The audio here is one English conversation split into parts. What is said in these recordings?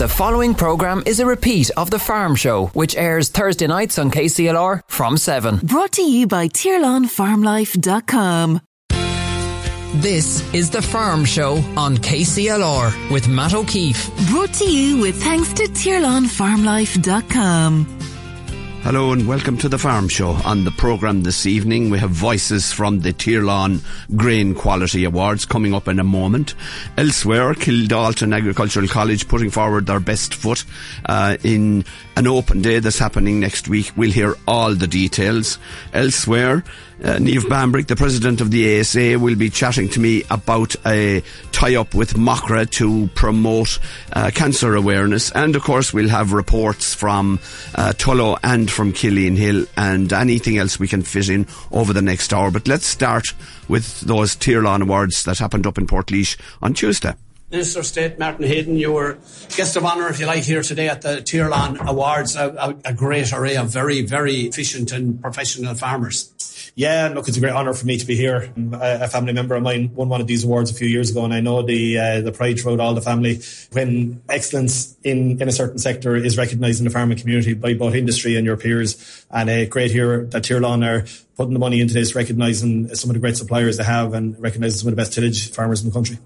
The following programme is a repeat of The Farm Show, which airs Thursday nights on KCLR from 7. Brought to you by TirlanFarmLife.com. This is The Farm Show on KCLR with Matt O'Keeffe. Brought to you with thanks to TirlanFarmLife.com. Hello and welcome to the Farm Show. On the programme this evening, we have voices from the Tirlan Grain Quality Awards coming up in a moment. Elsewhere, Kildalton Agricultural College putting forward their best foot uh, in an open day that's happening next week. We'll hear all the details. Elsewhere, uh, Neve Bambrick, the president of the ASA, will be chatting to me about a tie-up with Macra to promote uh, cancer awareness. And of course, we'll have reports from uh, Tullow and from Killeen Hill and anything else we can fit in over the next hour. But let's start with those Tirlan Awards that happened up in Portlaoise on Tuesday. Minister of State Martin Heydon, you were guest of honour, if you like, here today at the Tirlan Awards. A, a, a, great array of very, very efficient and professional farmers. Yeah, look, it's a great honour for me to be here. A, family member of mine won one of these awards a few years ago, and I know the uh, the pride throughout all the family when excellence in, in a certain sector is recognised in the farming community by both industry and your peers. And uh, great here that Tirlan are putting the money into this, recognising some of the great suppliers they have, and recognising some of the best tillage farmers in the country.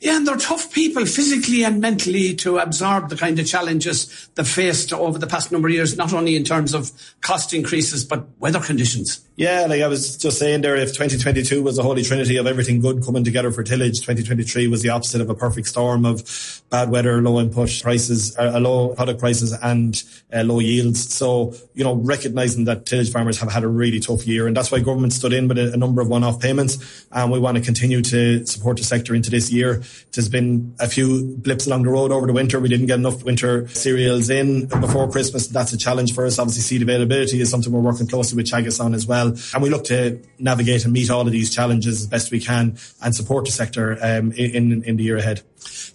Yeah, and they're tough people physically and mentally to absorb the kind of challenges they've faced over the past number of years, not only in terms of cost increases, but weather conditions. Yeah, like I was just saying there, if 2022 was the holy trinity of everything good coming together for tillage, 2023 was the opposite of a perfect storm of bad weather, low input prices, uh, low product prices and uh, low yields. So, you know, recognizing that tillage farmers have had a really tough year and that's why government stood in with a, a number of one-off payments and we want to continue to support the sector into this year. There's been a few blips along the road over the winter. We didn't get enough winter cereals in before Christmas. That's a challenge for us. Obviously, seed availability is something we're working closely with Teagasc on as well. And we look to navigate and meet all of these challenges as best we can and support the sector um, in, in the year ahead.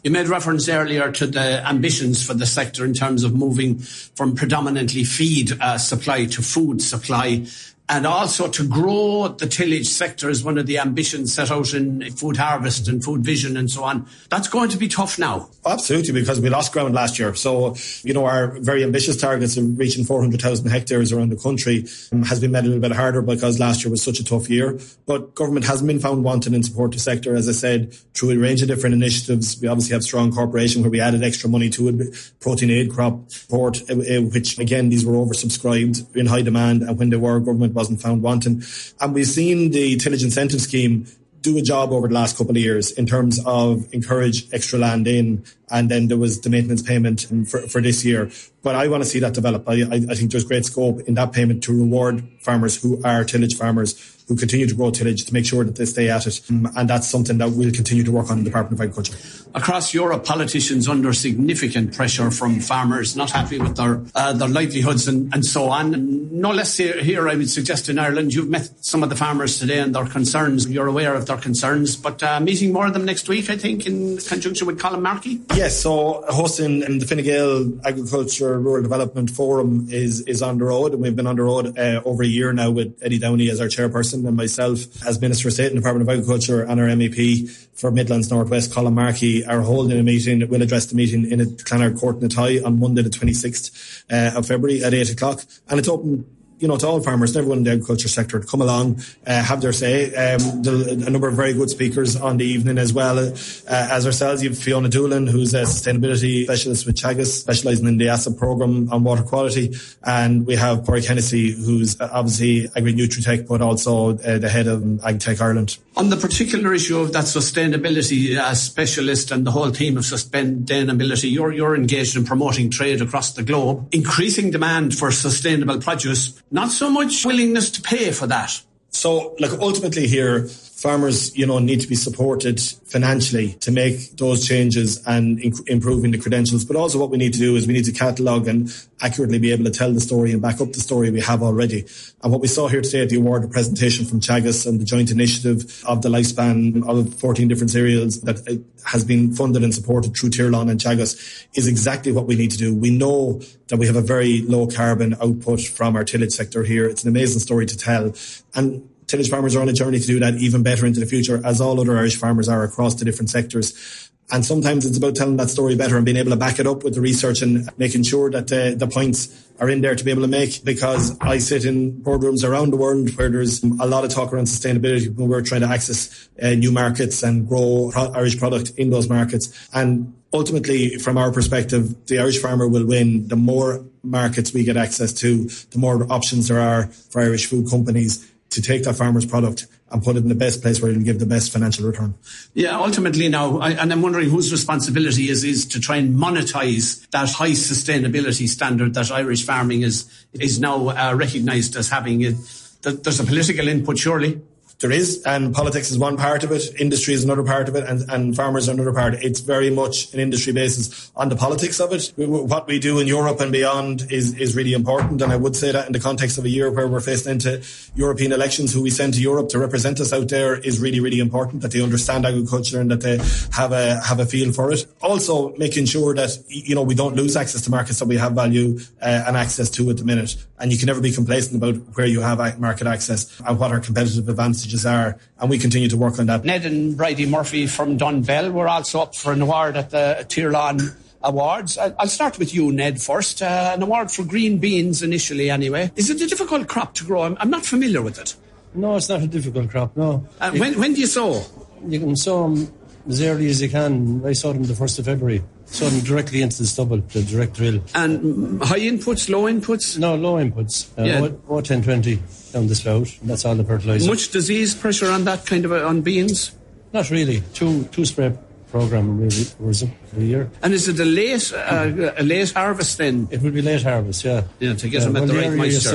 You made reference earlier to the ambitions for the sector in terms of moving from predominantly feed uh, supply to food supply and also to grow the tillage sector is one of the ambitions set out in food harvest and food vision and so on. That's going to be tough now. Absolutely, because we lost ground last year. So, you know, our very ambitious targets of reaching 400,000 hectares around the country um, has been made a little bit harder because last year was such a tough year. But government hasn't been found wanting in support the sector, as I said, through a range of different initiatives. We obviously have strong cooperation where we added extra money to it, protein aid crop support, uh, uh, which again, these were oversubscribed in high demand. And when they were, government wasn't found wanting. And we've seen the tillage incentive scheme do a job over the last couple of years in terms of encourage extra land in and then there was the maintenance payment for, for this year. But I want to see that develop. I, I, I think there's great scope in that payment to reward farmers who are tillage farmers who continue to grow tillage to make sure that they stay at it. And that's something that we'll continue to work on in the Department of Agriculture. Across Europe, politicians under significant pressure from farmers not happy with their uh, their livelihoods and, and so on. And no less here, here, I would suggest in Ireland, you've met some of the farmers today and their concerns. You're aware of their concerns, but uh, meeting more of them next week, I think, in conjunction with Colm Markey. Yes, so hosting the Fine Gael Agriculture Rural Development Forum is is on the road, and we've been on the road uh, over a year now with Eddie Downey as our chairperson and myself as Minister of State the Department of Agriculture and our MEP for Midlands Northwest, Colm Markey, are holding a meeting. We'll address the meeting in a Clanard Court in Athy on Monday, the 26th uh, of February at 8 o'clock, and it's open you know, to all farmers and everyone in the agriculture sector to come along, uh, have their say. Um, the, a number of very good speakers on the evening as well uh, as ourselves. You have Fiona Doolan, who's a sustainability specialist with Teagasc, specialising in the ASSAP programme on water quality. And we have Padraig Hennessy, who's uh, obviously Agri-Nutritech, but also uh, the head of AgTech Ireland. On the particular issue of that sustainability uh, specialist and the whole team of sustainability, you're, you're engaged in promoting trade across the globe, increasing demand for sustainable produce not so much willingness to pay for that. So, like, ultimately here, farmers, you know, need to be supported financially to make those changes and inc- improving the credentials. But also what we need to do is we need to catalogue and accurately be able to tell the story and back up the story we have already. And what we saw here today at the award the presentation from Teagasc and the joint initiative of the lifespan of 14 different cereals that uh, has been funded and supported through Tirlan and Teagasc is exactly what we need to do. We know that we have a very low carbon output from our tillage sector here. It's an amazing story to tell. And tillage farmers are on a journey to do that even better into the future, as all other Irish farmers are across the different sectors. And sometimes it's about telling that story better and being able to back it up with the research and making sure that uh, the points are in there to be able to make because I sit in boardrooms around the world where there's a lot of talk around sustainability when we're trying to access uh, new markets and grow Irish product in those markets. And ultimately, from our perspective, the Irish farmer will win. The more markets we get access to, the more options there are for Irish food companies to take that farmer's product and put it in the best place where it'll give the best financial return. Yeah, ultimately now, I, and I'm wondering whose responsibility is is to try and monetize that high sustainability standard that Irish farming is is now uh, recognised as having. It. There's a political input, surely. There is, and politics is one part of it, industry is another part of it, and, and farmers are another part. It's very much an industry basis. On the politics of it, what we do in Europe and beyond is, is really important, and I would say that in the context of a year where we're facing into European elections, who we send to Europe to represent us out there is really, really important, that they understand agriculture and that they have a, have a feel for it. Also, making sure that, you know, we don't lose access to markets that we have value uh, and access to at the minute. And you can never be complacent about where you have market access and what our competitive advantages are, and we continue to work on that. Ned and Bridie Murphy from Dunbell were also up for an award at the Tirlán Awards. I'll start with you, Ned, first. Uh, an award for green beans initially, anyway. Is it a difficult crop to grow? I'm, I'm not familiar with it. No, it's not a difficult crop, no. Uh, when, when do you sow? You can sow them as early as you can. I saw them the 1st of February. Saw them directly into the stubble, the direct drill. And high inputs, low inputs? No, low inputs. Uh, yeah. 1020 down the spout. that's all the fertilizer. Much disease pressure on that kind of a, on beans? Not really. Two two spray program really was a year. And is it a late uh, a late harvest then? It would be late harvest, yeah. Yeah, to get them at the, the right moisture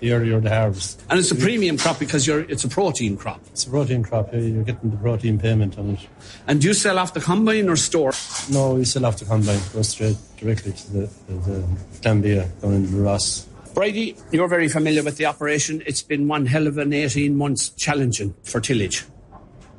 the earlier the harvest. And it's a premium crop because you're it's a protein crop. It's a protein crop. You're getting the protein payment on it. And do you sell off the combine or store? No, we sell off the combine. Go straight directly to the the, the down in the Ross. Bridie, you're very familiar with the operation. It's been one hell of an 18 months challenging for tillage.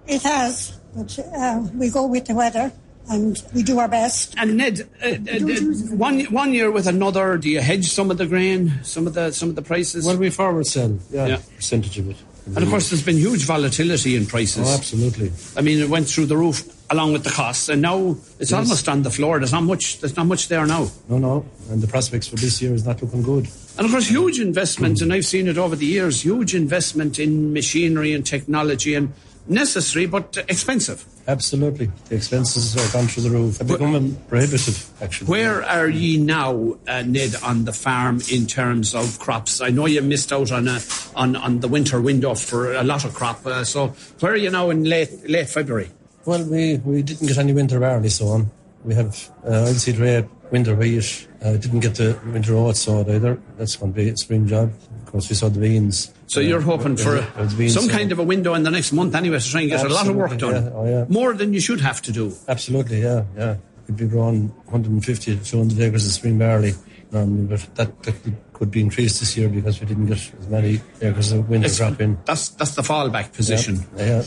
It has, but uh, we go with the weather and we do our best. And Ned, uh, uh, one one year with another, do you hedge some of the grain, some of the some of the prices? Well, we forward sell, yeah, yeah. percentage of it. And of course, there's been huge volatility in prices. Oh, absolutely. I mean, it went through the roof along with the costs, and now it's yes. almost on the floor. There's not much. There's not much there now. No, no, and the prospects for this year is not looking good. And of course, huge investment, and I've seen it over the years. Huge investment in machinery and technology, and necessary but expensive. Absolutely. The expenses are gone through the roof. They're becoming prohibitive, actually. Where are ye now, uh, Ned, on the farm in terms of crops? I know you missed out on a, on, on the winter window for a lot of crop. Uh, so where are you now in late, late February? Well, we, we didn't get any winter barley sown. We have uh, oilseed rape, winter wheat. Uh, didn't get the winter oats sowed either. That's going to be a spring job. Of course, we saw the beans. So you're hoping for some kind of a window in the next month anyway to try and get Absolutely, a lot of work done. Yeah. Oh, yeah. More than you should have to do. Absolutely, yeah, yeah. Could be growing 150 to 200 acres of spring barley normally, but that, that could be increased this year because we didn't get as many acres of winter crop in. That's that's the fallback position. Yeah, yeah.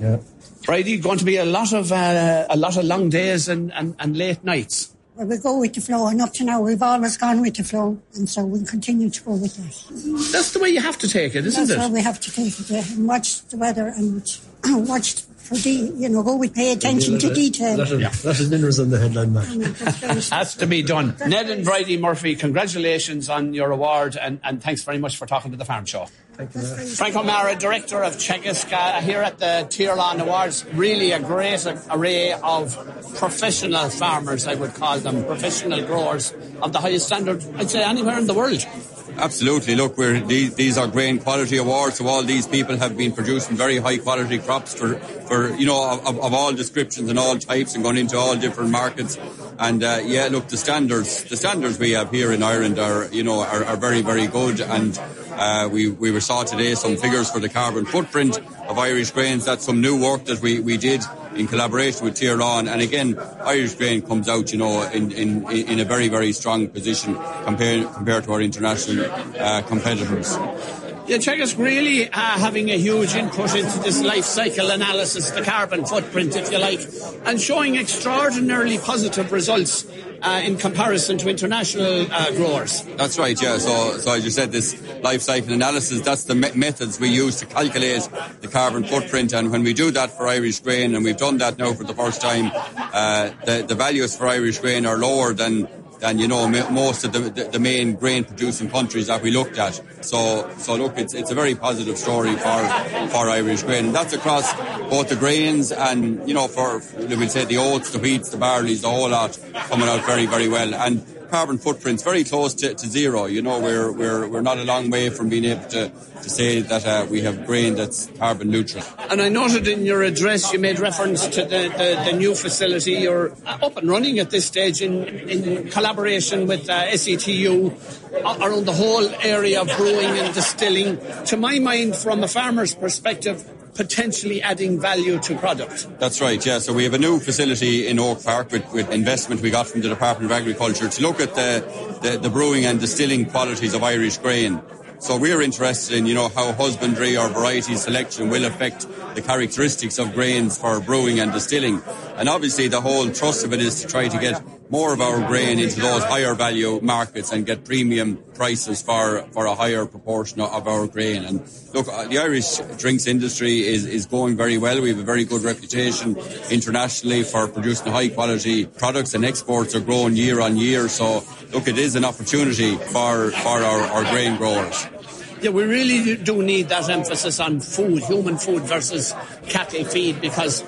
yeah. Friday going to be a lot of uh, a lot of long days and, and, and late nights. We go with the flow, and up to now we've always gone with the flow, and so we continue to go with that. That's the way you have to take it, isn't That's it? That's how we have to take it, yeah, and watch the weather and watch for the, you know, go we pay attention to detail. That is, yeah. that is dinners on the headline match. Has to be done. Ned and Bridie Murphy, congratulations on your award, and, and thanks very much for talking to the Farm Show. Thank you. Frank O'Mara, Director of Teagasc, uh, here at the Tirlán Awards. Really a great array of professional farmers, I would call them, professional growers of the highest standard, I'd say, anywhere in the world. Absolutely. Look, these, these are grain quality awards, so all these people have been producing very high quality crops for, for you know, of, of all descriptions and all types and going into all different markets. And uh, yeah, look, the standards, the standards we have here in Ireland are, you know, are, are very, very good. And uh, we, we saw today some figures for the carbon footprint of Irish grains. That's some new work that we, we did in collaboration with Tirlán. And again, Irish grain comes out, you know, in, in, in a very, very strong position compared, compared to our international uh, competitors. Yeah, Teagasc really uh, having a huge input into this life cycle analysis, the carbon footprint, if you like, and showing extraordinarily positive results uh, in comparison to international uh, growers. That's right, yeah. So, so as you said, this life cycle analysis, that's the me- methods we use to calculate the carbon footprint. And when we do that for Irish grain, and we've done that now for the first time, uh, the, the values for Irish grain are lower than than you know most of the, the, the, main grain producing countries that we looked at. So so look, it's it's a very positive story for for Irish grain, and that's across both the grains and you know for we'll say the oats, the wheats, the barleys, the whole lot coming out very very well and carbon footprint's very close to, to zero. You know, we're, we're, we're not a long way from being able to, to say that uh, we have grain that's carbon neutral. And I noted in your address you made reference to the, the, the new facility. You're up and running at this stage in, in collaboration with uh, SETU around the whole area of brewing and distilling. To my mind, from a farmer's perspective, potentially adding value to product. That's right, yeah. So we have a new facility in Oak Park with, with investment we got from the Department of Agriculture to look at the, the, the brewing and distilling qualities of Irish grain. So we're interested in, you know, how husbandry or variety selection will affect the characteristics of grains for brewing and distilling. And obviously the whole thrust of it is to try to get more of our grain into those higher value markets and get premium prices for, for a higher proportion of our grain. And look, uh, the Irish drinks industry is, is going very well. We have a very good reputation internationally for producing high quality products and exports are growing year on year. So look, it is an opportunity for, for our, our grain growers. Yeah, we really do need that emphasis on food, human food versus cattle feed, because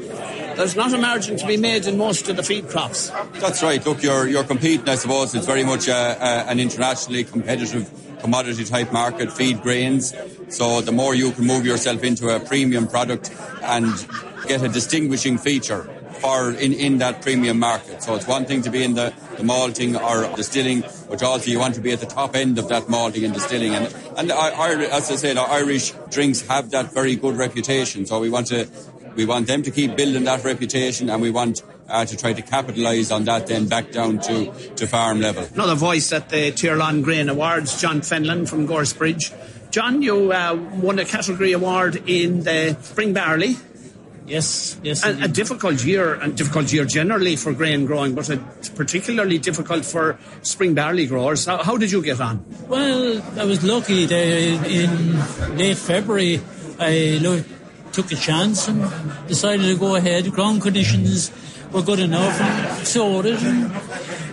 there's not a margin to be made in most of the feed crops. That's right. Look, you're you're competing. I suppose it's very much a, a, an internationally competitive commodity type market, feed grains. So the more you can move yourself into a premium product and get a distinguishing feature for in, in that premium market. So it's one thing to be in the, the malting or distilling, but also you want to be at the top end of that malting and distilling. And, and as I said, Irish drinks have that very good reputation. So we want to we want them to keep building that reputation, and we want uh, to try to capitalise on that then back down to, to farm level. Another voice at the Tirlán Grain Awards, John Fenlon from Goresbridge. John, you uh, won a category award in the spring barley Yes, yes. A, a, difficult year, and difficult year generally for grain growing, but it's particularly difficult for spring barley growers. How, how did you get on? Well, I was lucky. in late February, I took a chance and decided to go ahead. Ground conditions were good enough and it. And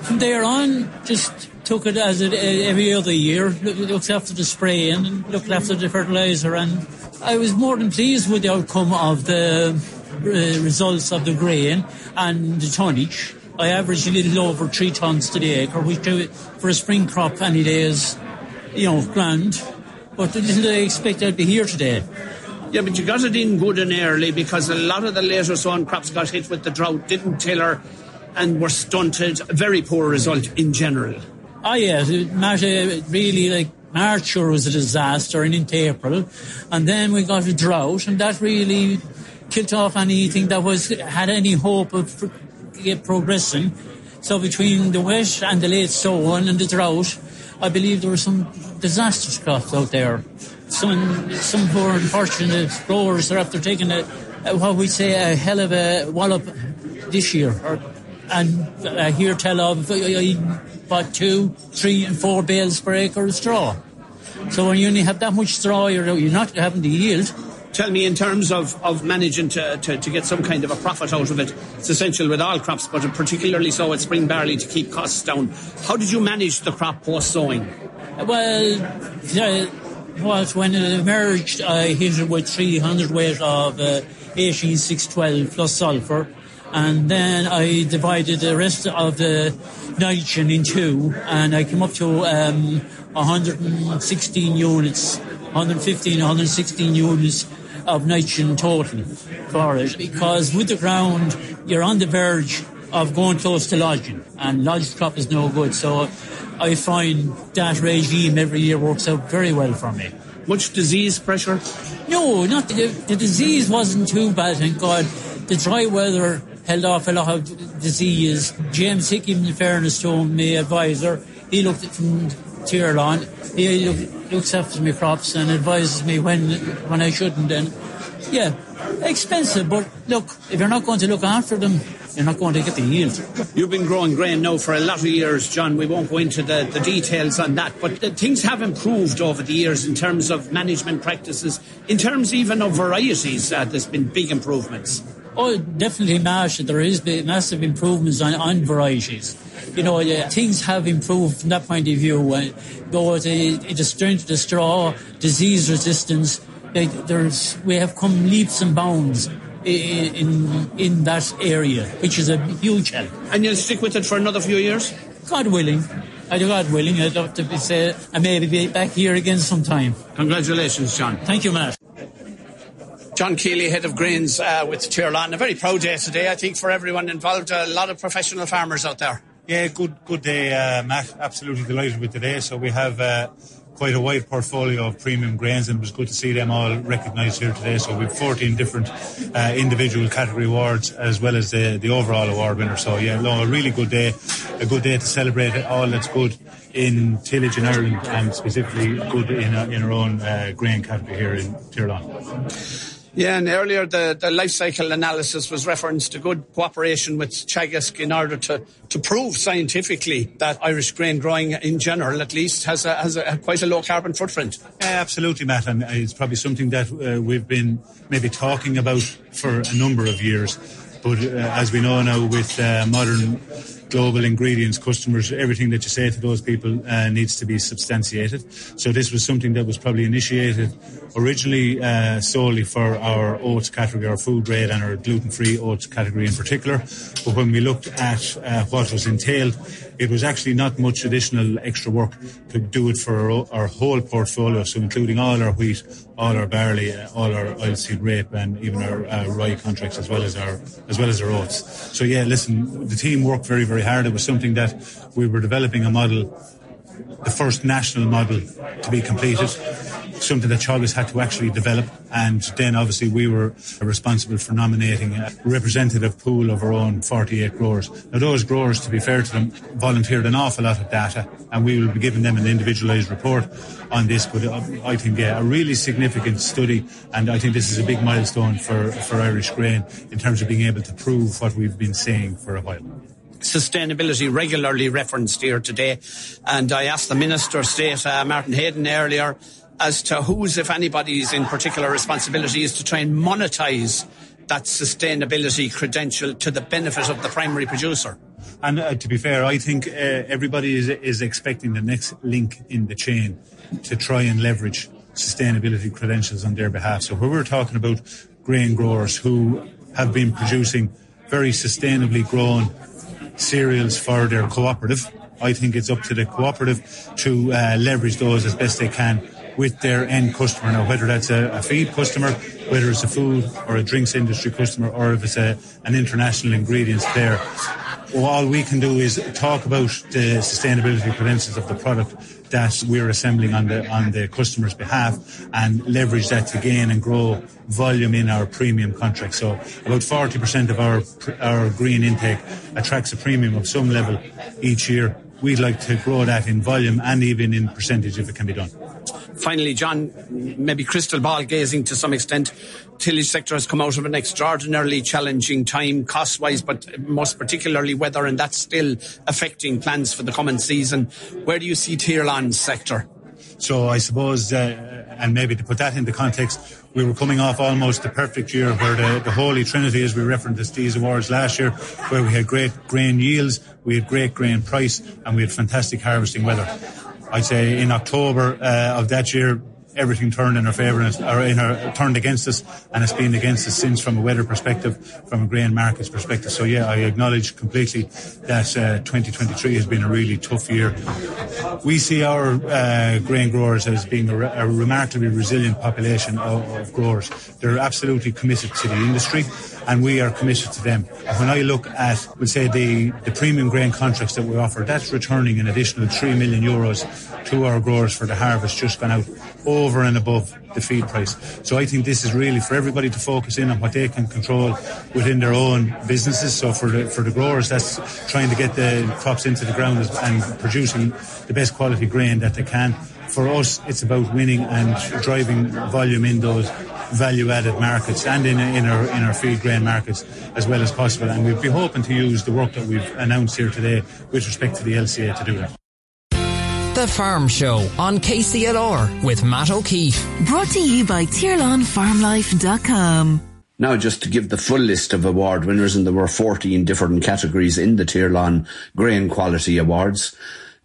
from there on, just took it as it every other year. Looked after the spraying and looked after the fertilizer and I was more than pleased with the outcome of the uh, results of the grain and the tonnage. I averaged a little over three tons to the acre, which for a spring crop any day is, you know, grand. But didn't I expect I'd be here today. Yeah, but you got it in good and early because a lot of the later sown crops got hit with the drought, didn't tiller, and were stunted. A very poor result in general. Oh, yeah, it really like March sure was a disaster and into April. And then we got a drought and that really killed off anything that was had any hope of pro- progressing. So between the wet and the late sown and the drought, I believe there were some disastrous crops out there. Some some poor unfortunate growers are after taking a, a what we say a hell of a wallop this year. Or, and I hear tell of uh, about two, three, and four bales per acre of straw. So when you only have that much straw, you're, you're not having the yield. Tell me, in terms of, of managing to, to, to, get some kind of a profit out of it, it's essential with all crops, but particularly so with spring barley to keep costs down. How did you manage the crop post sowing? Well, uh, what, when it emerged, I hit it with 300 weight of uh, 18612 plus sulphur and then I divided the rest of the nitrogen in two, and I came up to um, 116 units, 115, 116 units of nitrogen total for it, because with the ground, you're on the verge of going close to lodging, and lodged crop is no good. So I find that regime every year works out very well for me. Much disease pressure? No, not the, the disease wasn't too bad, thank God. The dry weather held off a lot of disease. James Hickey, in fairness to him, my advisor, he looked at from Tirlán. He look, looks after my crops and advises me when when I shouldn't. And yeah, expensive, but look, if you're not going to look after them, you're not going to get the yield. You've been growing grain now for a lot of years, John. We won't go into the, the details on that, but things have improved over the years in terms of management practices, in terms even of varieties. Uh, there's been big improvements. Oh, definitely, Marsha. There is the massive improvements on, on varieties. You know, yeah, things have improved from that point of view. Uh, though the, the strength of the straw, disease resistance, there's we have come leaps and bounds in, in in that area, which is a huge help. And you'll stick with it for another few years, God willing. I do God willing. I'd love to be say, I maybe be back here again sometime. Congratulations, John. Thank you, Matt. John Keeley, head of grains uh, with Tirlan. A very proud day today, I think, for everyone involved. A lot of professional farmers out there. Yeah, good, good day, uh, Matt. Absolutely delighted with today. So we have uh, quite a wide portfolio of premium grains, and it was good to see them all recognised here today. So we've 14 different uh, individual category awards as well as the, the overall award winner. So yeah, no, a really good day, a good day to celebrate all that's good in tillage in Ireland, and specifically good in, uh, in our own uh, grain category here in Tirlan. Yeah, and earlier the, the life cycle analysis was referenced to good cooperation with Teagasc in order to, to prove scientifically that Irish grain growing in general, at least, has a, has a, quite a low carbon footprint. Absolutely, Matt, and it's probably something that uh, we've been maybe talking about for a number of years. But uh, as we know now, with uh, modern global ingredients, customers, everything that you say to those people uh, needs to be substantiated. So this was something that was probably initiated originally uh, solely for our oats category, our food grade and our gluten-free oats category in particular. But when we looked at uh, what was entailed, it was actually not much additional extra work to do it for our, our whole portfolio, so including all our wheat, all our barley, uh, all our oilseed rape, and even our uh, rye contracts, as well as our as well as our oats. So yeah, listen, the team worked very very hard. It was something that we were developing a model, the first national model to be completed something that Teagasc had to actually develop. And then obviously we were responsible for nominating a representative pool of our own 48 growers. Now those growers, to be fair to them, volunteered an awful lot of data and we will be giving them an individualised report on this. But uh, I think yeah, a really significant study and I think this is a big milestone for, for Irish grain in terms of being able to prove what we've been saying for a while sustainability regularly referenced here today. And I asked the Minister of State, uh, Martin Heydon, earlier as to whose, if anybody's, in particular responsibility is to try and monetize that sustainability credential to the benefit of the primary producer. And uh, to be fair, I think uh, everybody is, is expecting the next link in the chain to try and leverage sustainability credentials on their behalf. So, where we're talking about grain growers who have been producing very sustainably grown cereals for their cooperative, I think it's up to the cooperative to uh, leverage those as best they can with their end customer. Now, whether that's a, a, feed customer, whether it's a food or a drinks industry customer, or if it's a, an international ingredients player, all we can do is talk about the sustainability credentials of the product that we're assembling on the on the customer's behalf and leverage that to gain and grow volume in our premium contracts. So about 40% of our our green intake attracts a premium of some level each year. We'd like to grow that in volume and even in percentage if it can be done finally, John, maybe crystal ball gazing to some extent, tillage sector has come out of an extraordinarily challenging time cost wise, but most particularly weather, and that's still affecting plans for the coming season. Where do you see Tirlan's sector? So I suppose, uh, and maybe to put that into context, we were coming off almost the perfect year where the, the Holy Trinity, as we referenced these awards last year, where we had great grain yields, we had great grain price, and we had fantastic harvesting weather. I'd say in October uh, of that year, everything turned in our favour or in our turned against us, and it's been against us since from a weather perspective, from a grain markets perspective. So yeah, I acknowledge completely that uh, 2023 has been a really tough year. We see our uh, grain growers as being a, a remarkably resilient population of, of growers. They're absolutely committed to the industry and we are committed to them. When I look at, we'll say, the, the premium grain contracts that we offer, that's returning an additional 3 million euros to our growers for the harvest just gone out over and above the feed price. So I think this is really for everybody to focus in on what they can control within their own businesses. So for the, for the growers, that's trying to get the crops into the ground and producing the best quality grain that they can. For us, it's about winning and driving volume in those value added markets and in, in our in our feed grain markets as well as possible. And we'd be hoping to use the work that we've announced here today with respect to the LCA to do that. The Farm Show on KCLR with Matt O'Keeffe. Brought to you by TirlanFarmLife.com. Now, just to give the full list of award winners, and there were 14 different categories in the Tirlan Grain Quality Awards.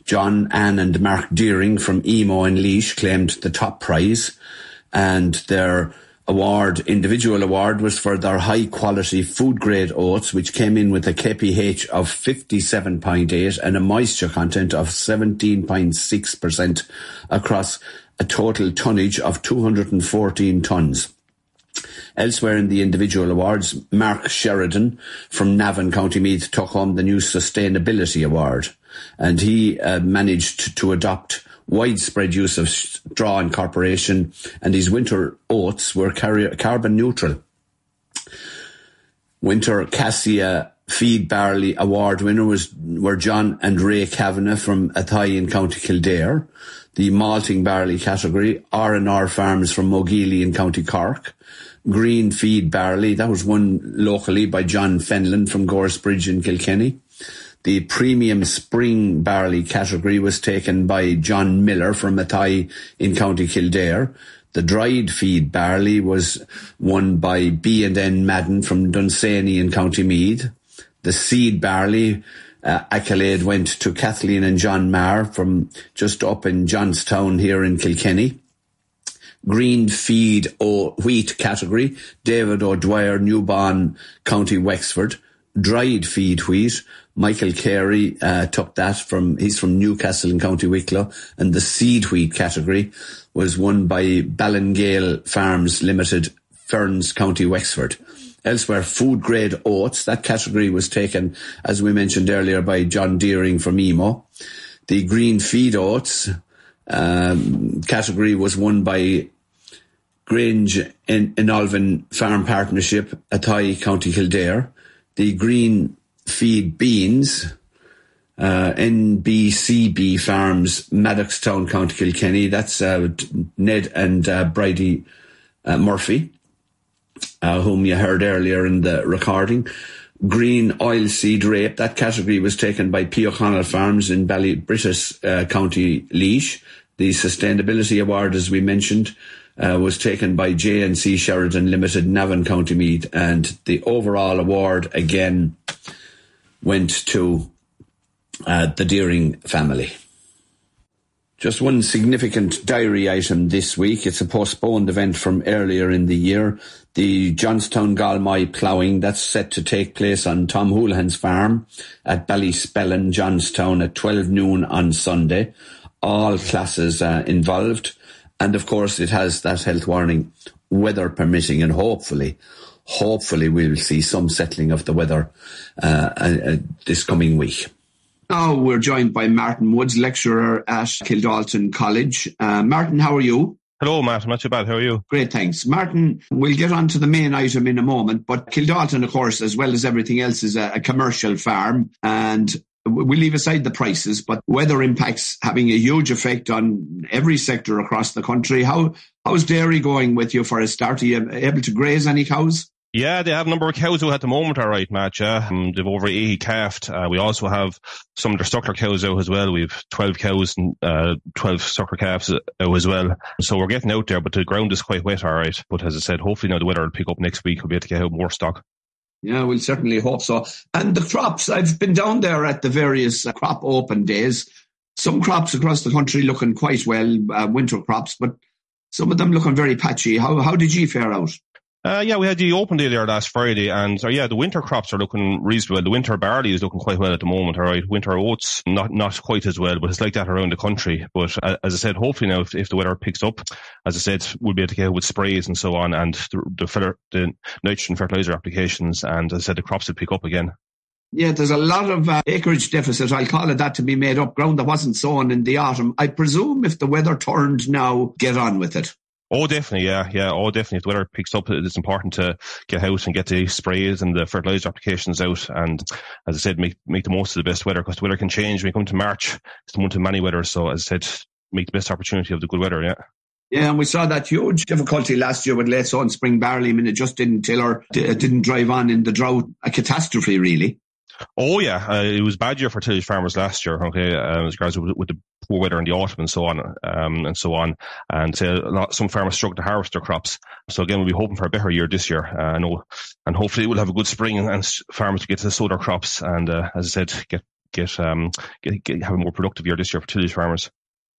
John, Anne and Mark Deering from Emo and Laois claimed the top prize and their award, individual award was for their high quality food grade oats, which came in with a KPH of 57.8 and a moisture content of 17.6% across a total tonnage of 214 tons. Elsewhere in the individual awards, Mark Sheridan from Navan County Meath took home the new Sustainability Award, and he uh, managed to adopt widespread use of straw incorporation, and his winter oats were car- carbon neutral. Winter Cassia Feed Barley Award winner was were John and Ray Kavanagh from Athy in County Kildare. The malting barley category, R&R Farms from Mogeely in County Cork green feed barley. That was won locally by John Fenlon from Goresbridge in Kilkenny. The premium spring barley category was taken by John Miller from Athy in County Kildare. The dried feed barley was won by B and N Madden from Dunsany in County Meath. The seed barley uh, accolade went to Kathleen and John Marr from just up in Johnstown here in Kilkenny green feed or wheat category, David O'Dwyer, Newbawn, County Wexford. Dried feed wheat, Michael Carey uh, took that from, he's from Newcastle in County Wicklow, and the seed wheat category was won by Ballingale Farms Limited, Ferns, County Wexford. Elsewhere, food grade oats, that category was taken, as we mentioned earlier, by John Deering from Emo. The green feed oats, um, category was won by Grange in, in Alvin Farm Partnership, Athy, County Kildare. The green feed beans, uh, NBCB Farms, Maddoxtown, County Kilkenny. That's uh, Ned and uh, Bridie uh, Murphy, uh, whom you heard earlier in the recording. Green oilseed rape. That category was taken by P. O'Connell Farms in Ballybrittas, uh, County Laois. The Sustainability Award, as we mentioned, was taken by J&C Sheridan Limited, Navan County Meath, and the overall award again went to uh, the Deering family. Just one significant diary item this week. It's a postponed event from earlier in the year. The Johnstown Galmoy ploughing that's set to take place on Tom Houlihan's farm at Ballyspellin, Johnstown at 12 noon on Sunday all classes uh, involved. And of course, it has that health warning, weather permitting, and hopefully, hopefully we'll see some settling of the weather uh, uh, this coming week. Now we're joined by Martin Woods, lecturer at Kildalton College. Uh, Martin, how are you? Hello, Matt. Not too bad. How are you? Great, thanks. Martin, we'll get on to the main item in a moment, but Kildalton, of course, as well as everything else, is a, a commercial farm. And we leave aside the prices, but weather impacts having a huge effect on every sector across the country. How how's dairy going with you for a start? Are you able to graze any cows? Yeah, they have a number of cows out at the moment, all right, Matt. Yeah, um, they've over 80 calved. Uh, we also have some of their suckler cows out as well. We've 12 cows and uh, 12 suckler calves out as well. So we're getting out there, but the ground is quite wet, all right. But as I said, hopefully now the weather will pick up next week. We'll be able to get out more stock. Yeah, we'll certainly hope so. And the crops, I've been down there at the various uh, crop open days. Some crops across the country looking quite well, uh, winter crops, but some of them looking very patchy. How how did you fare out? Uh, yeah, we had the open day there last Friday, and uh, yeah, the winter crops are looking reasonable. well. The winter barley is looking quite well at the moment. All right, winter oats not not quite as well, but it's like that around the country. But uh, as I said, hopefully now if, if, the weather picks up, as I said, we'll be able to get with sprays and so on, and the the, the nitrogen fertilizer applications, and as I said, the crops will pick up again. Yeah, there's a lot of uh, acreage deficit, I'll call it that, to be made up. Ground that wasn't sown in the autumn. I presume if the weather turned now, get on with it. Oh, definitely, yeah, yeah. Oh, definitely. If the weather picks up, it's important to get out and get the sprays and the fertilizer applications out. And as I said, make make the most of the best weather because the weather can change when we come to March. It's the month of many weather, so as I said, make the best opportunity of the good weather. Yeah. Yeah, and we saw that huge difficulty last year with late on spring barley. I mean, it just didn't tiller, it didn't drive on in the drought. A catastrophe, really. Oh yeah, uh, it was bad year for tillage farmers last year. Okay, um, as regards with, with, the poor weather in the autumn and so on, um, and so on, and uh, lot, some farmers struggled to harvest their crops. So again, we'll be hoping for a better year this year. Uh, know, and hopefully we'll have a good spring and, and farmers get to sow their crops and, uh, as I said, get get um get, get have a more productive year this year for tillage farmers.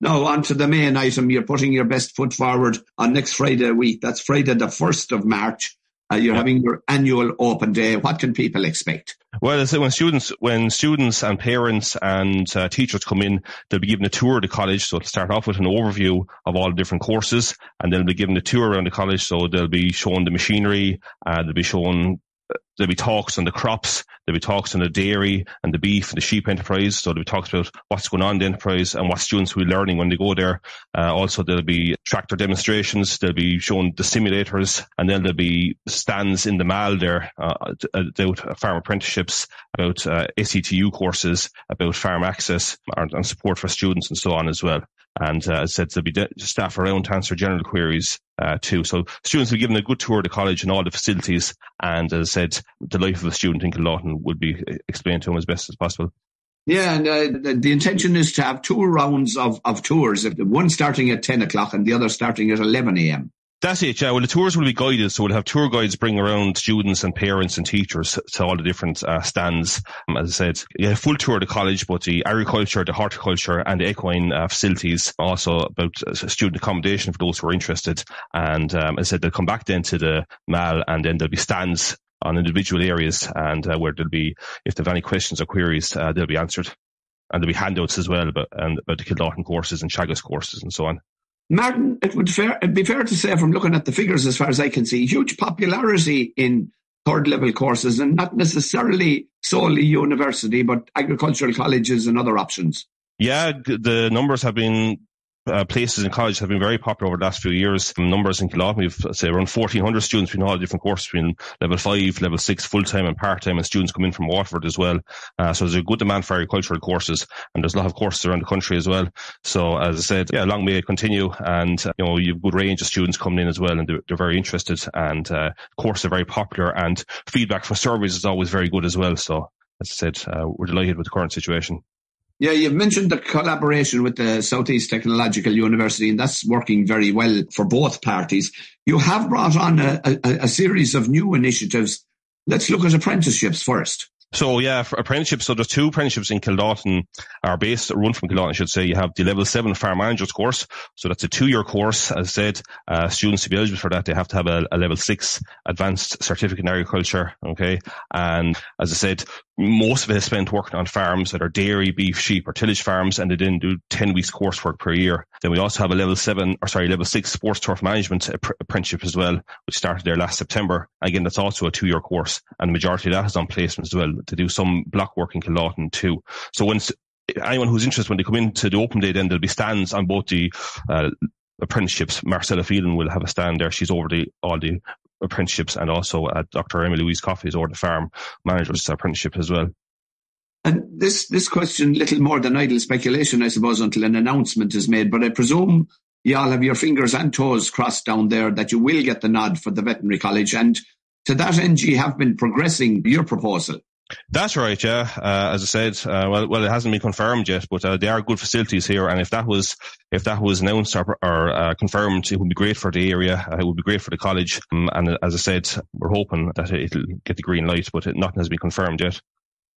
Now, on to the main item. You're putting your best foot forward on next Friday week. That's Friday, the 1st of March. Uh, you're having your annual open day. What can people expect? Well, when students, when students and parents and uh, teachers come in, they'll be given a tour of the college. So it'll start off with an overview of all the different courses, and they'll be given a tour around the college. So they'll be shown the machinery, uh, they'll be shown there'll be talks on the crops, there'll be talks on the dairy and the beef and the sheep enterprise. So there'll be talks about what's going on in the enterprise and what students will be learning when they go there. Uh, also, there'll be tractor demonstrations. They'll be shown the simulators and then there'll be stands in the mall there uh, about farm apprenticeships, about uh, SETU courses, about farm access and support for students and so on as well. And uh, as I said, there'll be de- staff around to answer general queries uh, too. So students will be given a good tour of the college and all the facilities. And as I said, the life of a student in Kildalton would be explained to them as best as possible. Yeah, and uh, the, the, intention is to have two rounds of, of tours, one starting at 10 o'clock and the other starting at 11 a.m. That's it, yeah. Well, the tours will be guided, so we'll have tour guides bring around students and parents and teachers to all the different uh, stands. Um, as I said, yeah, full tour of the college, but the agriculture, the horticulture, and the equine uh, facilities. Also about uh, student accommodation for those who are interested. And um, as I said, they'll come back then to the mall, and then there'll be stands on individual areas, and uh, where there'll be, if they have any questions or queries, uh, they'll be answered. And there'll be handouts as well about, and, about the Kildalton courses and Teagasc courses and so on. Martin, it would fair, be fair to say from looking at the figures as far as I can see, huge popularity in third level courses and not necessarily solely university, but agricultural colleges and other options. Yeah, the numbers have been uh, places in college have been very popular over the last few years. Numbers in Kildalton, we've say around 1,400 students between all different courses between level five, level six, full time and part time, and students come in from Waterford as well. Uh, so there's a good demand for agricultural courses, and there's a lot of courses around the country as well. So as I said, yeah, long may it continue, and you know you've a good range of students coming in as well, and they're, they're very interested, and uh, courses are very popular, and feedback from surveys is always very good as well. So as I said, uh, we're delighted with the current situation. Yeah, you've mentioned the collaboration with the Southeast Technological University, and that's working very well for both parties. You have brought on a, a, a series of new initiatives. Let's look at apprenticeships first. So yeah, for apprenticeships. So there's two apprenticeships in Kildalton are based, run from Kildalton, I should say. You have the level seven farm managers course. So that's a two year course. As I said, uh, students to be eligible for that, they have to have a, a level six advanced certificate in agriculture. Okay. And as I said, most of it is spent working on farms that are dairy, beef, sheep or tillage farms and they then do 10 weeks coursework per year. Then we also have a level seven or sorry, level six sports turf management apprenticeship as well, which started there last September. Again, that's also a two year course and the majority of that is on placement as well to do some block work in Kildalton too. So anyone who's interested, when they come into the open day, then there'll be stands on both the, uh, apprenticeships. Marcella Phelan will have a stand there. She's over the, all the apprenticeships and also uh, Dr. Emily Louise Coffey is over the farm manager's apprenticeship as well. And this, this question, little more than idle speculation, I suppose, until an announcement is made. But I presume you all have your fingers and toes crossed down there that you will get the nod for the veterinary college. And to that end, you have been progressing your proposal. That's right, yeah. Uh, as I said, uh, well, well, it hasn't been confirmed yet, but uh, there are good facilities here, and if that was if that was announced or, or uh, confirmed, it would be great for the area. Uh, it would be great for the college, um, and as I said, we're hoping that it'll get the green light, but it, nothing has been confirmed yet.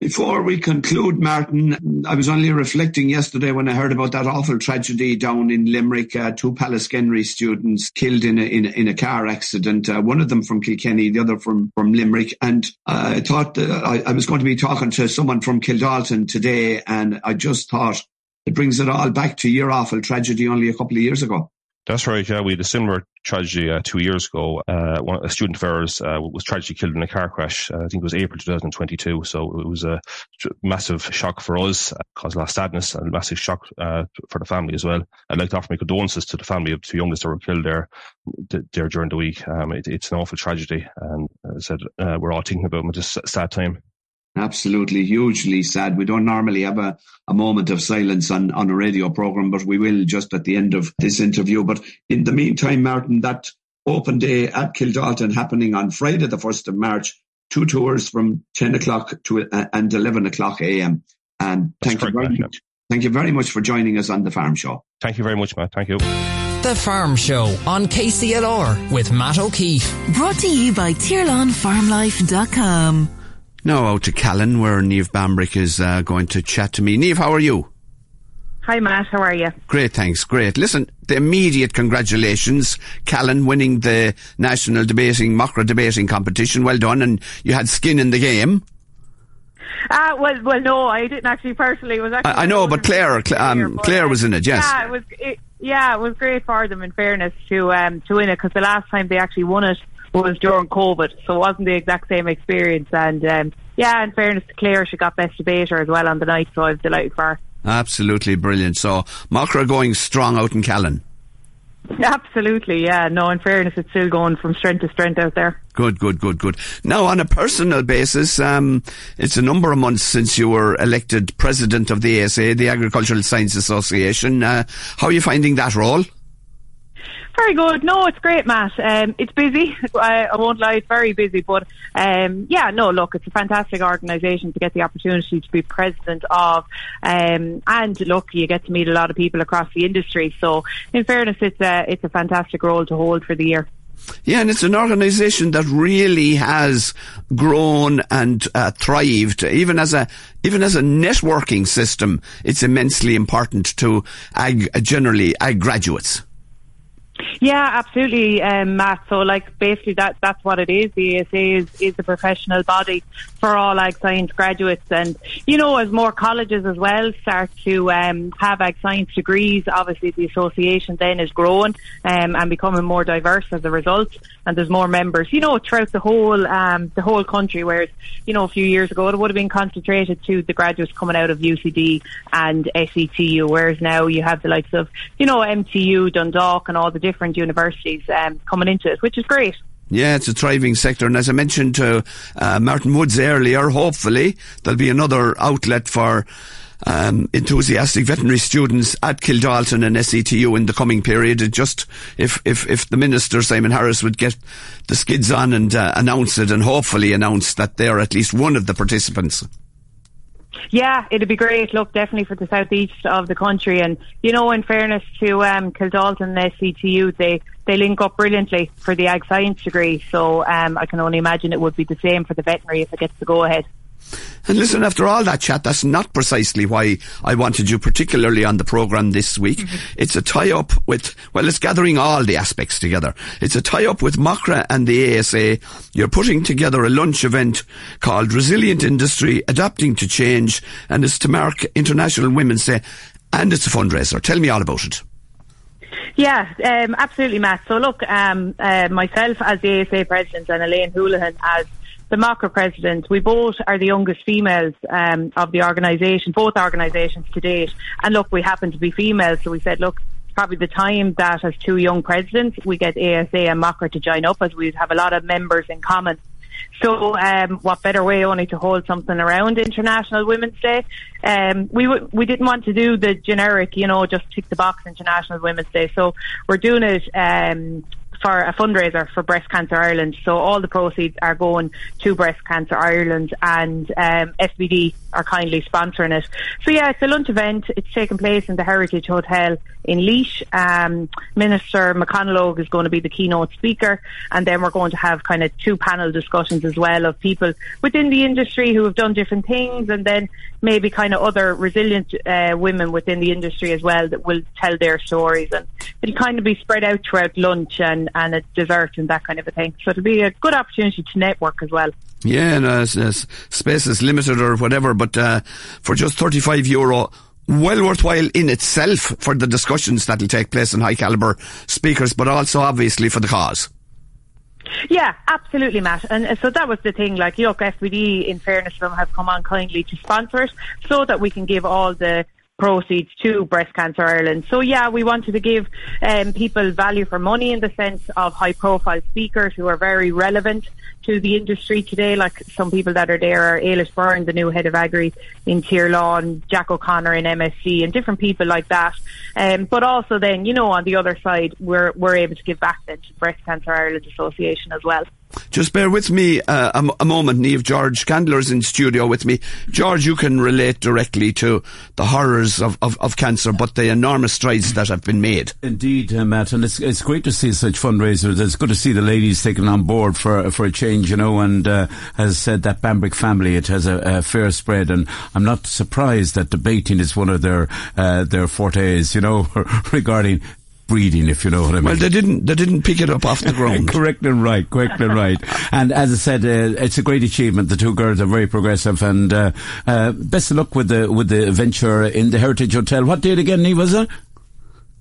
Before we conclude, Martin, I was only reflecting yesterday when I heard about that awful tragedy down in Limerick. Uh, two Pallaskenry students killed in a, in, in a car accident. Uh, one of them from Kilkenny, the other from, from Limerick. And uh, I thought uh, I, I was going to be talking to someone from Kildalton today, and I just thought it brings it all back to your awful tragedy only a couple of years ago. That's right. Yeah, we had a similar tragedy uh, two years ago. Uh, one, a student of ours uh, was tragically killed in a car crash. Uh, I think it was April 2022. So it was a massive shock for us, caused a lot of sadness and a massive shock uh, for the family as well. I'd like to offer my condolences to the family of the two youngest that were killed there, there during the week. Um, it, it's an awful tragedy, and as I said, uh, we're all thinking about them at this sad time. Absolutely, hugely sad. We don't normally have a, a moment of silence on, on a radio program, but we will just at the end of this interview. But in the meantime, Martin, that open day at Kildalton happening on Friday, the 1st of March, two tours from 10 o'clock to uh, and 11 o'clock a.m. And thank you very much. Thank you very much for joining us on the Farm Show. Thank you very much, Matt. Thank you. The Farm Show on KCLR with Matt O'Keeffe. Brought to you by TirlanFarmLife.com. Now out to Callan, where Neve Bambrick is uh, going to chat to me. Neve, how are you? Hi, Matt. How are you? Great, thanks. Great. Listen, the immediate congratulations, Callan winning the national debating, Macra debating competition. Well done, and you had skin in the game. Uh, well, well, no, I didn't actually personally. Was actually I, I know, but Claire, Claire, um, Claire was in it. Yes. Yeah, it was. It, yeah, it was great for them. In fairness, to um, to win it because the last time they actually won it was during COVID, so it wasn't the exact same experience. And um, yeah, in fairness to Claire, she got best debater as well on the night, so I was delighted for her. Absolutely brilliant. So Macra going strong out in Callan. Absolutely, yeah. No, in fairness, it's still going from strength to strength out there. Good, good, good, good. Now, on a personal basis, um, it's a number of months since you were elected president of the ASA, the Agricultural Science Association. Uh, how are you finding that role? Very good. No, it's great, Matt. Um, it's busy. I, I, won't lie, it's very busy. But um, yeah, no, look, it's a fantastic organisation to get the opportunity to be president of. Um, and look, you get to meet a lot of people across the industry. So, in fairness, it's a it's a fantastic role to hold for the year. Yeah, and it's an organisation that really has grown and uh, thrived. Even as a even as a networking system, it's immensely important to ag, generally ag graduates. Yeah, absolutely, um, Matt. So, like, basically, that that's what it is. The ASA is is a professional body for all ag science graduates, and you know, as more colleges as well start to um, have ag science degrees, obviously the association then is growing um, and becoming more diverse as a result. And there's more members, you know, throughout the whole um, the whole country. Whereas, you know, a few years ago it would have been concentrated to the graduates coming out of UCD and SETU, whereas now you have the likes of, you know, MTU, Dundalk, and all the different universities um, coming into it, which is great. Yeah, it's a thriving sector. And as I mentioned to uh, Martin Woods earlier, hopefully there'll be another outlet for um, enthusiastic veterinary students at Kildalton and SETU in the coming period. It just if if if the minister Simon Harris would get the skids on and uh, announce it, and hopefully announce that they're at least one of the participants. Yeah, it'd be great. Look, definitely for the southeast of the country, and you know, in fairness to um, Kildalton and SETU, they they link up brilliantly for the ag science degree. So um, I can only imagine it would be the same for the veterinary if it gets the go ahead. And listen, after all that chat, that's not precisely why I wanted you particularly on the programme this week. Mm-hmm. It's a tie-up with, well, it's gathering all the aspects together. It's a tie-up with Macra and the ASA. You're putting together a lunch event called Resilient Industry, Adapting to Change, and it's to mark International Women's Day, and it's a fundraiser. Tell me all about it. Yeah, um, absolutely, Matt. So look, um, uh, myself as the ASA president and Elaine Houlihan as the Macra president, we both are the youngest females um, of the organisation, both organisations to date. And look, we happen to be females, so we said, look, probably the time that as two young presidents, we get ASA and Macra to join up as we have a lot of members in common. So, um, what better way only to hold something around International Women's Day? Um, we w- we didn't want to do the generic, you know, just tick the box International Women's Day. So we're doing it um, for a fundraiser for Breast Cancer Ireland. So all the proceeds are going to Breast Cancer Ireland and um, FBD are kindly sponsoring it. So yeah, it's a lunch event. It's taking place in the Heritage Hotel in Laois. Um, Minister McConalogue is going to be the keynote speaker and then we're going to have kind of two panel discussions as well of people within the industry who have done different things and then maybe kind of other resilient uh, women within the industry as well that will tell their stories and it'll kind of be spread out throughout lunch and and a dessert and that kind of a thing. So it'll be a good opportunity to network as well. Yeah, and space is limited or whatever, but uh, for just 35 euro, well worthwhile in itself for the discussions that'll take place in high caliber speakers, but also obviously for the cause. Yeah, absolutely, Matt. And uh, so that was the thing. Like, look, FBD, in fairness to them, have come on kindly to sponsor it so that we can give all the proceeds to Breast Cancer Ireland. So yeah, we wanted to give um, people value for money in the sense of high profile speakers who are very relevant to the industry today, like some people that are there are Ailish Byrne, the new head of Agri in Tirlán, and Jack O'Connor in MSC, and different people like that. Um, but also then, you know, on the other side, we're, we're able to give back then to Breast Cancer Ireland Association as well. Just bear with me uh, a, a, moment, Neve. George Candler is in studio with me. George, you can relate directly to the horrors of, of, of cancer, but the enormous strides that have been made. Indeed, uh, Matt, and it's it's great to see such fundraisers. It's good to see the ladies taken on board for for a change, you know. And uh, as said, that Bambrick family, it has a, a, fair spread, and I'm not surprised that debating is one of their uh, their fortes, you know, regarding breeding, if you know what I mean. Well, they didn't. They didn't pick it up off the ground. correct and right. Correct and right. And as I said, uh, it's a great achievement. The two girls are very progressive, and uh, uh, best of luck with the with the venture in the Heritage Hotel. What date again, Neve, was it?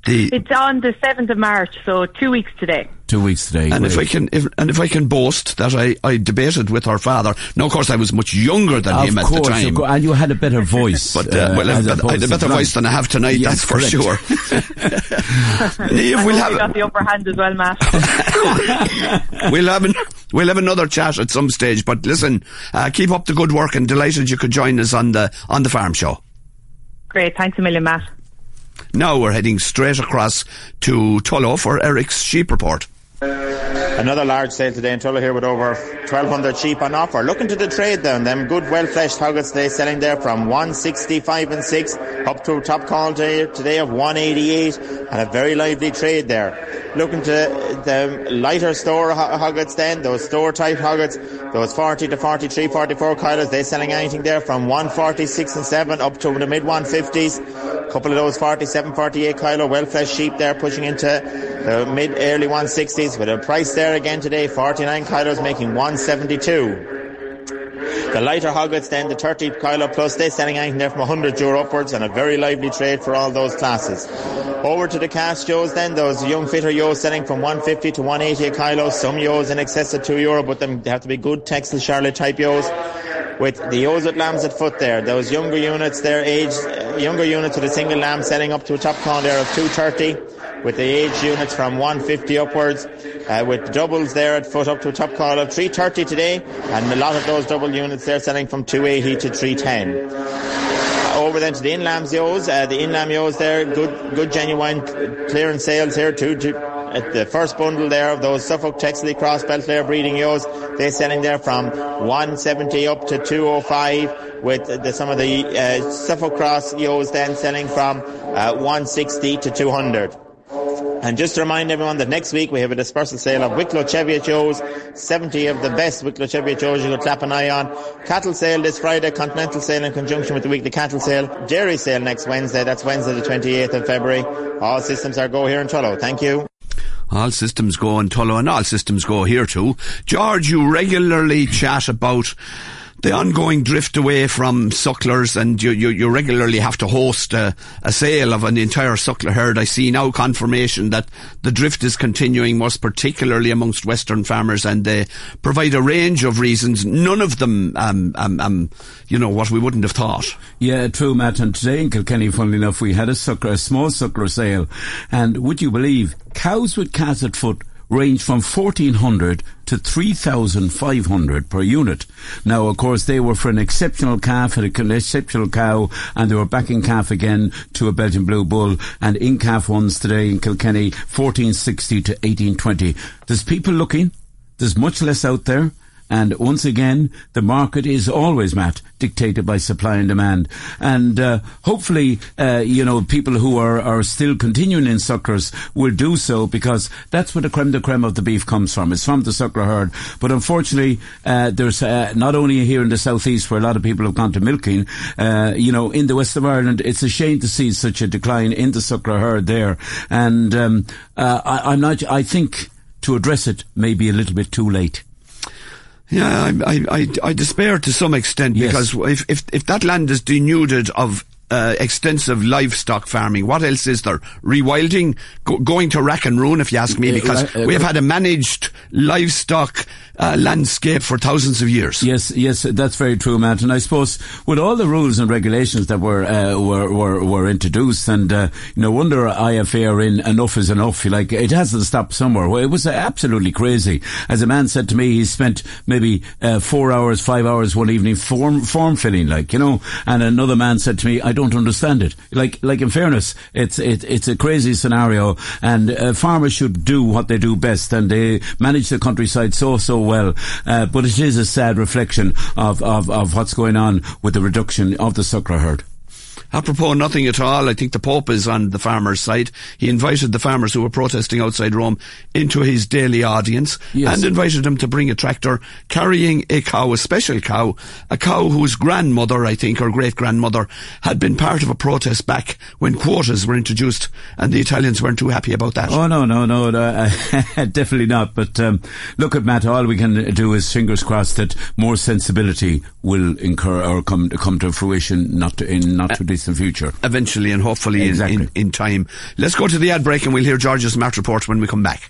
The it's on the seventh of March, so two weeks today. Two weeks today. And if I can, if, and if I can boast that I, I debated with our father. Now, of course, I was much younger than of him course, at the time, course, and you had a better voice. but uh, well, uh, I had a better voice than I have tonight. Yes, that's for correct. sure. Neve, we'll have got the upper hand as well, Matt. we'll have an, we'll have another chat at some stage. But listen, uh, keep up the good work, and delighted you could join us on the on the farm show. Great, thanks a million, Matt. Now we're heading straight across to Tullow for Eric's sheep report. Another large sale today in Tullow here with over 1,200 sheep on offer. Looking to the trade down, them good well-fleshed hoggets today selling there from 165 and 6 up to top call today, today of 188 and a very lively trade there. Looking to the lighter store hoggets then, those store type hoggets, those 40 to 43, 44 kilos, they're selling anything there from 146 and 7 up to the mid 150s. A couple of those 47, 48 kilo well-fleshed sheep there pushing into the mid early 160s with a price there again today, 49 kilos making 172. The lighter hoggets then, the 30 kilo plus, they're selling anything there from 100 euro upwards and a very lively trade for all those classes. Over to the cast ewes then, those young fitter ewes selling from 150 to 180 a kilo, some ewes in excess of 2 euro, but them, they have to be good Texel Charollais type ewes with the ewes with lambs at foot there. Those younger units, their age, uh, younger units with a single lamb selling up to a top count there of 230 with the age units from 150 upwards, uh, with doubles there at foot up to a top call of 330 today, and a lot of those double units there selling from 280 to 310 over then to the inlams yos. Uh, the inlam yos there, good, good genuine clearance sales here too. To, at the first bundle there of those Suffolk Texel cross belt there breeding yos, they're selling there from 170 up to 205 with the, some of the uh, Suffolk cross yos then selling from uh, 160 to 200. And just to remind everyone that next week we have a dispersal sale of Wicklow Cheviot Joes, 70 of the best Wicklow Cheviot Joes you could clap an eye on. Cattle sale this Friday, continental sale in conjunction with the weekly cattle sale. Dairy sale next Wednesday, that's Wednesday the 28th of February. All systems are go here in Tullow. Thank you. All systems go in Tullow and all systems go here too. George, you regularly chat about the ongoing drift away from sucklers and you, you, you regularly have to host a, a, sale of an entire suckler herd. I see now confirmation that the drift is continuing most particularly amongst Western farmers and they provide a range of reasons, none of them, um, um, um, you know, what we wouldn't have thought. Yeah, true, Matt. And today in Kilkenny, funnily enough, we had a suckler, a small suckler sale. And would you believe, cows with calves at foot range from 1400 to 3500 per unit. Now, of course, they were for an exceptional calf and an exceptional cow, and they were backing calf again to a Belgian Blue Bull, and in calf ones today in Kilkenny, 1460 to 1820. There's people looking. There's much less out there. And once again, the market is always, Matt, dictated by supply and demand. And uh, hopefully, uh, you know, people who are, are still continuing in suckers will do so because that's where the creme de creme of the beef comes from. It's from the suckler herd. But unfortunately, uh, there's uh, not only here in the southeast where a lot of people have gone to milking, uh, you know, in the west of Ireland, it's a shame to see such a decline in the suckler herd there. And um, uh, I, I'm not. I think to address it may be a little bit too late. Yeah, I, I, I, I despair to some extent Yes. because if, if, if that land is denuded of uh, extensive livestock farming. What else is there? Rewilding, go, going to rack and ruin, if you ask me, because uh, we have had a managed livestock uh, landscape for thousands of years. Yes, yes, that's very true, Matt. And I suppose with all the rules and regulations that were uh, were, were, were introduced, and uh, no wonder IFA are in enough is enough. Like it has to stop somewhere. Well, it was absolutely crazy. As a man said to me, he spent maybe uh, four hours, five hours one evening form form filling, like you know. And another man said to me, "I don't understand it." Like, like in fairness, it's it, it's a crazy scenario, and uh, farmers should do what they do best, and they manage the countryside so so well. Uh, but it is a sad reflection of, of, of what's going on with the reduction of the suckler herd. Apropos nothing at all, I think the Pope is on the farmers' side. He invited the farmers who were protesting outside Rome into his daily audience yes. and invited them to bring a tractor carrying a cow, a special cow, a cow whose grandmother, I think, or great grandmother, had been part of a protest back when quotas were introduced and the Italians weren't too happy about that. Oh, no, no, no, no definitely not. But um, look at Matt, all we can do is fingers crossed that more sensibility will incur or come, come to fruition not to, in not too distant future. Eventually and hopefully exactly. in, in, in time. Let's go to the ad break and we'll hear George's Matt report when we come back.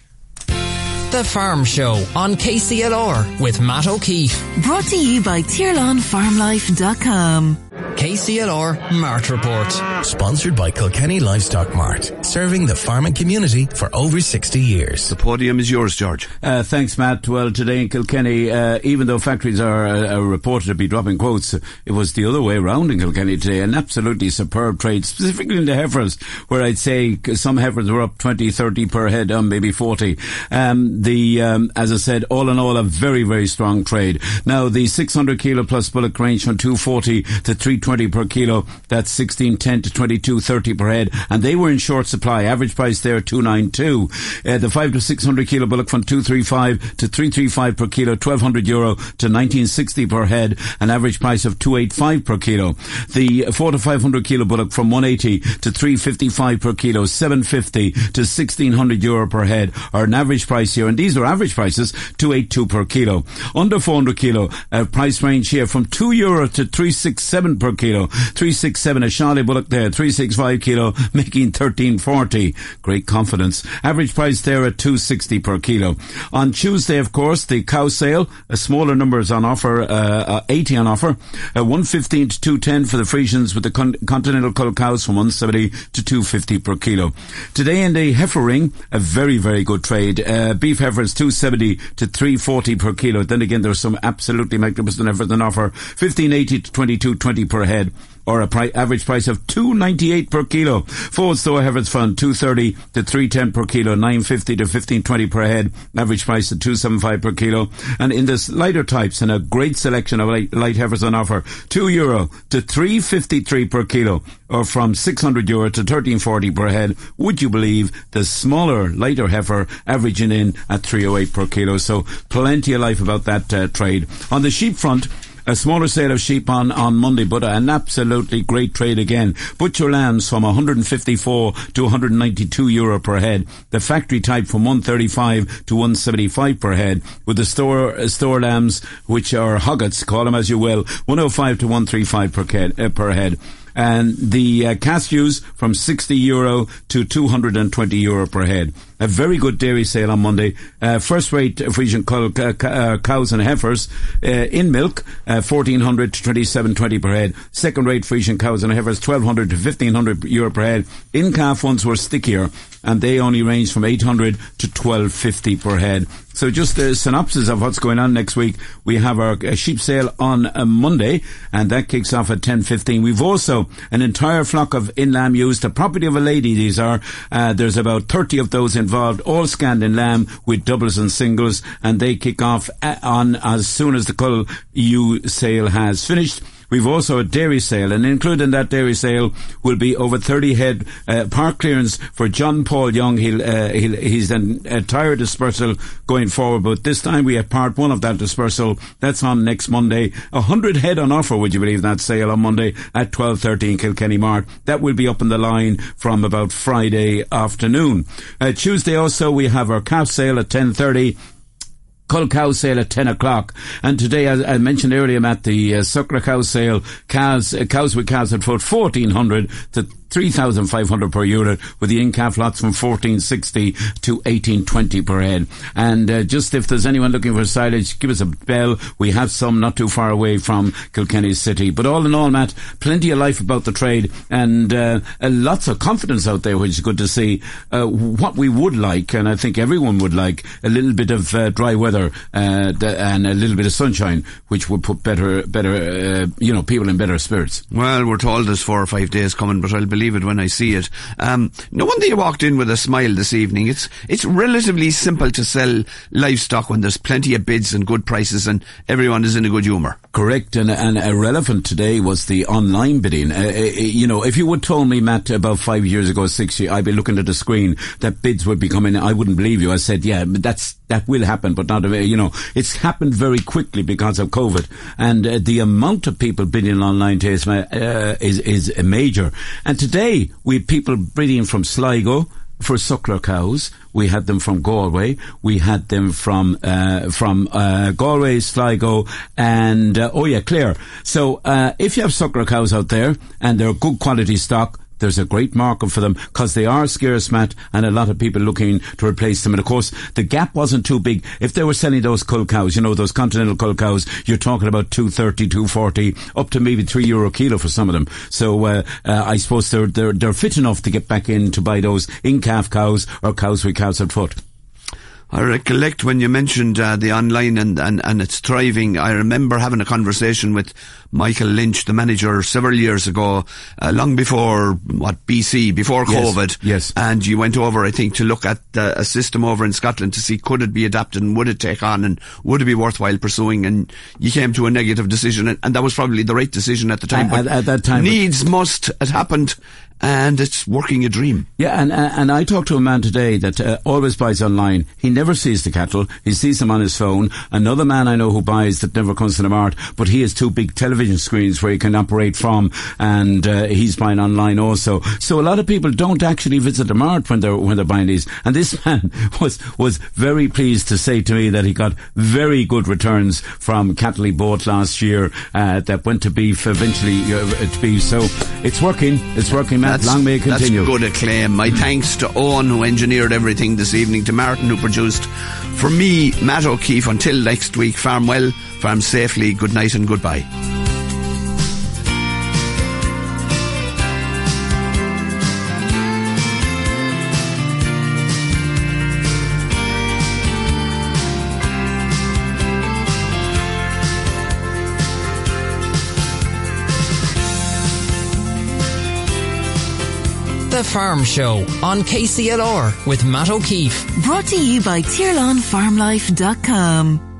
The Farm Show on KCLR with Matt O'Keeffe. Brought to you by TirlanFarmLife.com. KCLR Mart Report. Sponsored by Kilkenny Livestock Mart, serving the farming community for over 60 years. The podium is yours, George. Uh, thanks, Matt. Well, today in Kilkenny, uh, even though factories are, uh, reported to be dropping quotes, it was the other way around in Kilkenny today. An absolutely superb trade, specifically in the heifers, where I'd say some heifers were up 20, 30 per head, um, maybe 40. Um, the, um, as I said, all in all, a very, very strong trade. Now, the 600 kilo plus bullock range from 240 to 320 20 per kilo. That's 16.10 to 22.30 per head. And they were in short supply. Average price there 292. Uh, the 5 to 600 kilo bullock from 235 to 335 per kilo, 1200 euro to 1960 per head. An average price of 285 per kilo. The 4 to 500 kilo bullock from 180 to 355 per kilo, 750 to 1600 euro per head, or an average price here. And these are average prices, 282 per kilo. Under 400 kilo, uh, price range here from 2 euro to 367 per kilo. 367 a Charlie Bullock there, 365 kilo, making 1340. Great confidence. Average price there at 260 per kilo. On Tuesday, of course, the cow sale, a smaller numbers on offer, uh, uh, 80 on offer, uh, 115 to 210 for the Friesians with the con- continental cull cows from 170 to 250 per kilo. Today in the heifer ring, a very, very good trade. Uh, beef heifers 270 to 340 per kilo. Then again, there's some absolutely magnificent heifers on offer, 1580 to 2220 per head or a pri- average price of 298 per kilo. Forward store Heifers Fund 230 to 310 per kilo, 950 to 1520 per head, average price of 275 per kilo. And in the lighter types and a great selection of light, light heifers on offer, 2 euro to 353 per kilo or from 600 euro to 1340 per head. Would you believe the smaller, lighter heifer averaging in at 308 per kilo? So plenty of life about that uh, trade. On the sheep front, a smaller sale of sheep on, on Monday, but an absolutely great trade again. Butcher lambs from 154 to 192 euro per head. The factory type from 135 to 175 per head. With the store uh, store lambs, which are hoggets, call them as you will, 105 to 135 per, head, uh, per head and the uh, cashews from 60 euro to 220 euro per head. A very good dairy sale on Monday. Uh, first rate Friesian uh, uh, cows and heifers uh, in milk, 1400 uh, to 2720 per head. Second rate Friesian cows and heifers, 1200 to 1500 euro per head. In calf ones were stickier and they only range from 800 to 1250 per head. So just a synopsis of what's going on next week. We have our sheep sale on a Monday, and that kicks off at 10.15. We've also an entire flock of in lamb ewes, the property of a lady these are. Uh, there's about 30 of those involved, all scanned in lamb with doubles and singles, and they kick off uh, on as soon as the cull ewe sale has finished. We've also a dairy sale, and included in that dairy sale will be over 30 head uh, park clearance for John Paul Young. He'll, uh, he'll, he's an entire dispersal going forward, but this time we have part one of that dispersal. That's on next Monday. A hundred head on offer, would you believe that sale on Monday at 12.30 in Kilkenny Mart. That will be up in the line from about Friday afternoon. Uh, Tuesday also we have our calf sale at 10.30 cull cow sale at 10 o'clock. And today, as I mentioned earlier, Matt, the uh, suckler cow sale, cows, uh, cows with calves at foot, 1400 to 3,500 per unit with the in-calf lots from 1460 to 1820 per head. And uh, just if there's anyone looking for silage, give us a bell. We have some not too far away from Kilkenny City. But all in all, Matt, plenty of life about the trade and uh, uh, lots of confidence out there, which is good to see. Uh, what we would like, and I think everyone would like, a little bit of uh, dry weather uh, and a little bit of sunshine, which would put better, better, you know, people in better spirits. Well, we're told there's four or five days coming, but I'll believe believe it when I see it. Um, no wonder you walked in with a smile this evening. It's it's relatively simple to sell livestock when there's plenty of bids and good prices and everyone is in a good humour. Correct, and, and irrelevant today was the online bidding. Uh, uh, you know, if you would told me, Matt, about five years ago, six years, I'd be looking at the screen that bids would be coming. I wouldn't believe you. I said, yeah, that's that will happen, but not. You know, it's happened very quickly because of COVID, and uh, the amount of people bidding online today uh, is is major. And today we had people bidding from Sligo for suckler cows. We had them from Galway. We had them from uh, from uh, Galway, Sligo, and uh, oh yeah, Clare. So uh, if you have suckler cows out there and they're good quality stock, there's a great market for them because they are scarce, Matt, and a lot of people looking to replace them. And of course, the gap wasn't too big. If they were selling those cull cows, you know, those continental cull cows, you're talking about 230, 240, up to maybe three euro kilo for some of them. So, uh, uh, I suppose they're, they're, they're fit enough to get back in to buy those in-calf cows or cows with cows at foot. I recollect when you mentioned uh, the online and, and, and it's thriving. I remember having a conversation with Michael Lynch, the manager, several years ago, uh, long before what BC, before yes, COVID. Yes. And you went over, I think, to look at uh, a system over in Scotland to see could it be adapted and would it take on and would it be worthwhile pursuing. And you came to a negative decision, and, and that was probably the right decision at the time. At, at that time, needs must. It happened and it's working a dream. Yeah, and and I talked to a man today that uh, always buys online. He never sees the cattle. He sees them on his phone. Another man I know who buys that never comes to the mart, but he has two big television screens where he can operate from, and uh, he's buying online also. So a lot of people don't actually visit the mart when they're when they're buying these. And this man was was very pleased to say to me that he got very good returns from cattle he bought last year uh, that went to beef eventually uh, to beef. So it's working. It's working, man. That's, Long may continue. That's good acclaim. My thanks to Owen who engineered everything this evening, to Martin who produced. For me, Matt O'Keeffe, until next week, farm well, farm safely, good night and goodbye. The Farm Show on KCLR with Matt O'Keeffe. Brought to you by TirlanFarmLife.com.